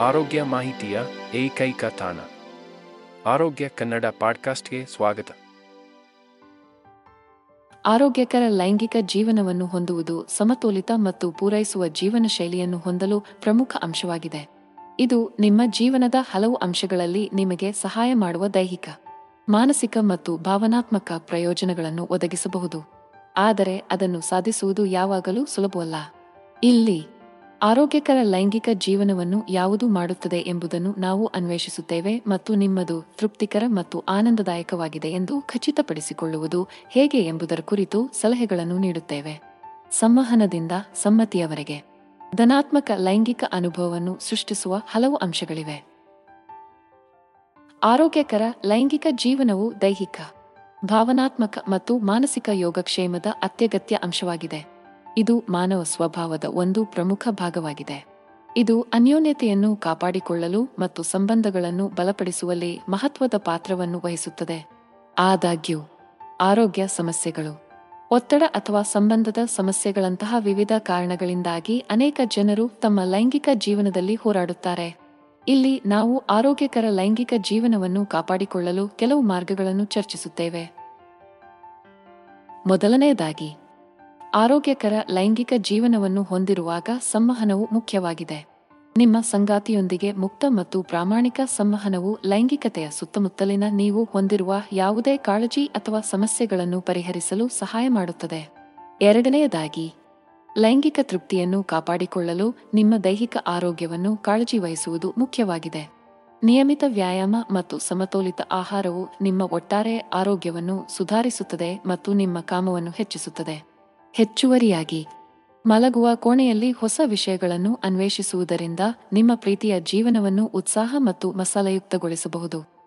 ಆರೋಗ್ಯ ಮಾಹಿತಿಯ ಏಕೈಕ ತಾಣ. ಆರೋಗ್ಯ ಕನ್ನಡ ಪಾಡ್ಕಾಸ್ಟ್ಗೆ ಸ್ವಾಗತ. ಆರೋಗ್ಯಕರ ಲೈಂಗಿಕ ಜೀವನವನ್ನು ಹೊಂದುವುದು ಸಮತೋಲಿತ ಮತ್ತು ಪೂರೈಸುವ ಜೀವನ ಶೈಲಿಯನ್ನು ಹೊಂದಲು ಪ್ರಮುಖ ಅಂಶವಾಗಿದೆ. ಇದು ನಿಮ್ಮ ಜೀವನದ ಹಲವು ಅಂಶಗಳಲ್ಲಿ ನಿಮಗೆ ಸಹಾಯ ಮಾಡುವ ದೈಹಿಕ, ಮಾನಸಿಕ ಮತ್ತು ಭಾವನಾತ್ಮಕ ಪ್ರಯೋಜನಗಳನ್ನು ಒದಗಿಸಬಹುದು. ಆದರೆ ಅದನ್ನು ಸಾಧಿಸುವುದು ಯಾವಾಗಲೂ ಸುಲಭವಲ್ಲ. ಇಲ್ಲಿ ಆರೋಗ್ಯಕರ ಲೈಂಗಿಕ ಜೀವನವನ್ನು ಯಾವುದು ಮಾಡುತ್ತದೆ ಎಂಬುದನ್ನು ನಾವು ಅನ್ವೇಷಿಸುತ್ತೇವೆ ಮತ್ತು ನಿಮ್ಮದು ತೃಪ್ತಿಕರ ಮತ್ತು ಆನಂದದಾಯಕವಾಗಿದೆ ಎಂದು ಖಚಿತಪಡಿಸಿಕೊಳ್ಳುವುದು ಹೇಗೆ ಎಂಬುದರ ಕುರಿತು ಸಲಹೆಗಳನ್ನು ನೀಡುತ್ತೇವೆ. ಸಂವಹನದಿಂದ ಸಮ್ಮತಿಯವರೆಗೆ. ಧನಾತ್ಮಕ ಲೈಂಗಿಕ ಅನುಭವವನ್ನು ಸೃಷ್ಟಿಸುವ ಹಲವು ಅಂಶಗಳಿವೆ. ಆರೋಗ್ಯಕರ ಲೈಂಗಿಕ ಜೀವನವು ದೈಹಿಕ, ಭಾವನಾತ್ಮಕ ಮತ್ತು ಮಾನಸಿಕ ಯೋಗಕ್ಷೇಮದ ಅತ್ಯಗತ್ಯ ಅಂಶವಾಗಿದೆ. ಇದು ಮಾನವ ಸ್ವಭಾವದ ಒಂದು ಪ್ರಮುಖ ಭಾಗವಾಗಿದೆ. ಇದು ಅನ್ಯೋನ್ಯತೆಯನ್ನು ಕಾಪಾಡಿಕೊಳ್ಳಲು ಮತ್ತು ಸಂಬಂಧಗಳನ್ನು ಬಲಪಡಿಸುವಲ್ಲಿ ಮಹತ್ವದ ಪಾತ್ರವನ್ನು ವಹಿಸುತ್ತದೆ. ಆದಾಗ್ಯೂ, ಆರೋಗ್ಯ ಸಮಸ್ಯೆಗಳು, ಒತ್ತಡ ಅಥವಾ ಸಂಬಂಧದ ಸಮಸ್ಯೆಗಳಂತಹ ವಿವಿಧ ಕಾರಣಗಳಿಂದಾಗಿ ಅನೇಕ ಜನರು ತಮ್ಮ ಲೈಂಗಿಕ ಜೀವನದಲ್ಲಿ ಹೋರಾಡುತ್ತಾರೆ. ಇಲ್ಲಿ ನಾವು ಆರೋಗ್ಯಕರ ಲೈಂಗಿಕ ಜೀವನವನ್ನು ಕಾಪಾಡಿಕೊಳ್ಳಲು ಕೆಲವು ಮಾರ್ಗಗಳನ್ನು ಚರ್ಚಿಸುತ್ತೇವೆ. ಮೊದಲನೆಯದಾಗಿ ಆರೋಗ್ಯಕರ ಲೈಂಗಿಕ ಜೀವನವನ್ನು ಹೊಂದಿರುವಾಗ ಸಂವಹನವು ಮುಖ್ಯವಾಗಿದೆ. ನಿಮ್ಮ ಸಂಗಾತಿಯೊಂದಿಗೆ ಮುಕ್ತ ಮತ್ತು ಪ್ರಾಮಾಣಿಕ ಸಂವಹನವು ಲೈಂಗಿಕತೆಯ ಸುತ್ತಮುತ್ತಲಿನ ನೀವು ಹೊಂದಿರುವ ಯಾವುದೇ ಕಾಳಜಿ ಅಥವಾ ಸಮಸ್ಯೆಗಳನ್ನು ಪರಿಹರಿಸಲು ಸಹಾಯ ಮಾಡುತ್ತದೆ. ಎರಡನೆಯದಾಗಿ, ಲೈಂಗಿಕ ತೃಪ್ತಿಯನ್ನು ಕಾಪಾಡಿಕೊಳ್ಳಲು ನಿಮ್ಮ ದೈಹಿಕ ಆರೋಗ್ಯವನ್ನು ಕಾಳಜಿ ವಹಿಸುವುದು ಮುಖ್ಯವಾಗಿದೆ. ನಿಯಮಿತ ವ್ಯಾಯಾಮ ಮತ್ತು ಸಮತೋಲಿತ ಆಹಾರವು ನಿಮ್ಮ ಒಟ್ಟಾರೆ ಆರೋಗ್ಯವನ್ನು ಸುಧಾರಿಸುತ್ತದೆ ಮತ್ತು ನಿಮ್ಮ ಕಾಮವನ್ನು ಹೆಚ್ಚಿಸುತ್ತದೆ. ಹೆಚ್ಚುವರಿಯಾಗಿ. ಮಲಗುವ ಕೋಣೆಯಲ್ಲಿ ಹೊಸ ವಿಷಯಗಳನ್ನು ಅನ್ವೇಷಿಸುವುದರಿಂದ ನಿಮ್ಮ ಪ್ರೀತಿಯ ಜೀವನವನ್ನು ಉತ್ಸಾಹ ಮತ್ತು ಮಸಾಲೆಯುಕ್ತಗೊಳಿಸಬಹುದು.